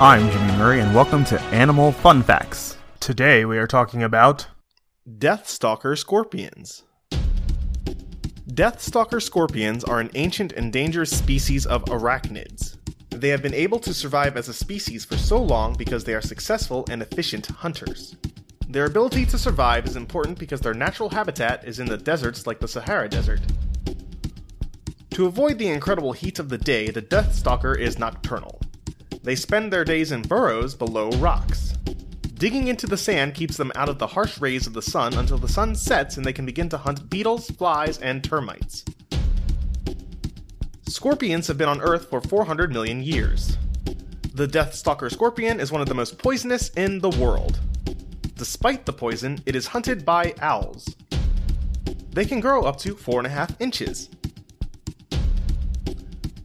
I'm Jimmy Murray, and welcome to Animal Fun Facts. Today we are talking about Deathstalker scorpions. Deathstalker scorpions are an ancient and dangerous species of arachnids. They have been able to survive as a species for so long because they are successful and efficient hunters. Their ability to survive is important because their natural habitat is in the deserts like the Sahara Desert. To avoid the incredible heat of the day, the Deathstalker is nocturnal. They spend their days in burrows below rocks. Digging into the sand keeps them out of the harsh rays of the sun until the sun sets and they can begin to hunt beetles, flies, and termites. Scorpions have been on Earth for 400 million years. The Deathstalker scorpion is one of the most poisonous in the world. Despite the poison, it is hunted by owls. They can grow up to 4.5 inches.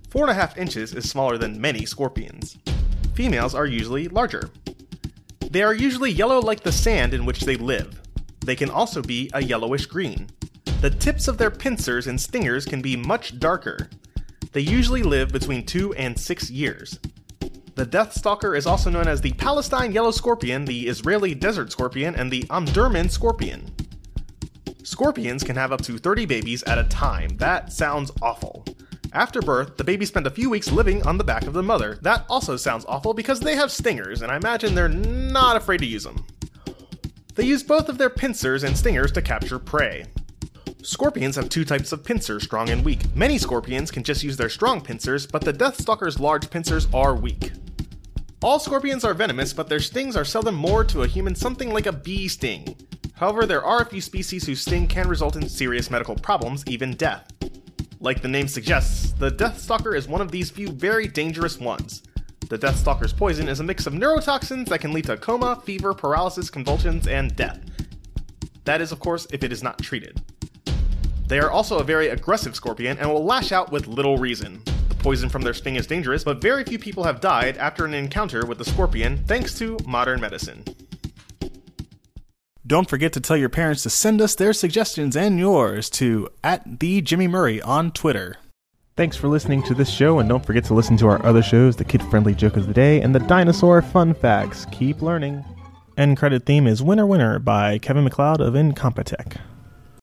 4.5 inches is smaller than many scorpions. Females are usually larger. They are usually yellow like the sand in which they live. They can also be a yellowish green. The tips of their pincers and stingers can be much darker. They usually live between 2 and 6 years. The Deathstalker is also known as the Palestine yellow scorpion, the Israeli desert scorpion, and the Omdurman scorpion. Scorpions can have up to 30 babies at a time. That sounds awful. After birth, the baby spend a few weeks living on the back of the mother. That also sounds awful because they have stingers, and I imagine they're not afraid to use them. They use both of their pincers and stingers to capture prey. Scorpions have two types of pincers, strong and weak. Many scorpions can just use their strong pincers, but the Deathstalker's large pincers are weak. All scorpions are venomous, but their stings are seldom more to a human something like a bee sting. However, there are a few species whose sting can result in serious medical problems, even death. Like the name suggests, the Deathstalker is one of these few very dangerous ones. The Deathstalker's poison is a mix of neurotoxins that can lead to coma, fever, paralysis, convulsions, and death. That is, of course, if it is not treated. They are also a very aggressive scorpion and will lash out with little reason. The poison from their sting is dangerous, but very few people have died after an encounter with the scorpion thanks to modern medicine. Don't forget to tell your parents to send us their suggestions and yours to at the Jimmy Murray on Twitter. Thanks for listening to this show, and don't forget to listen to our other shows, the Kid Friendly Joke of the Day and the Dinosaur Fun Facts. Keep learning. End credit theme is Winner Winner by Kevin MacLeod of Incompetech.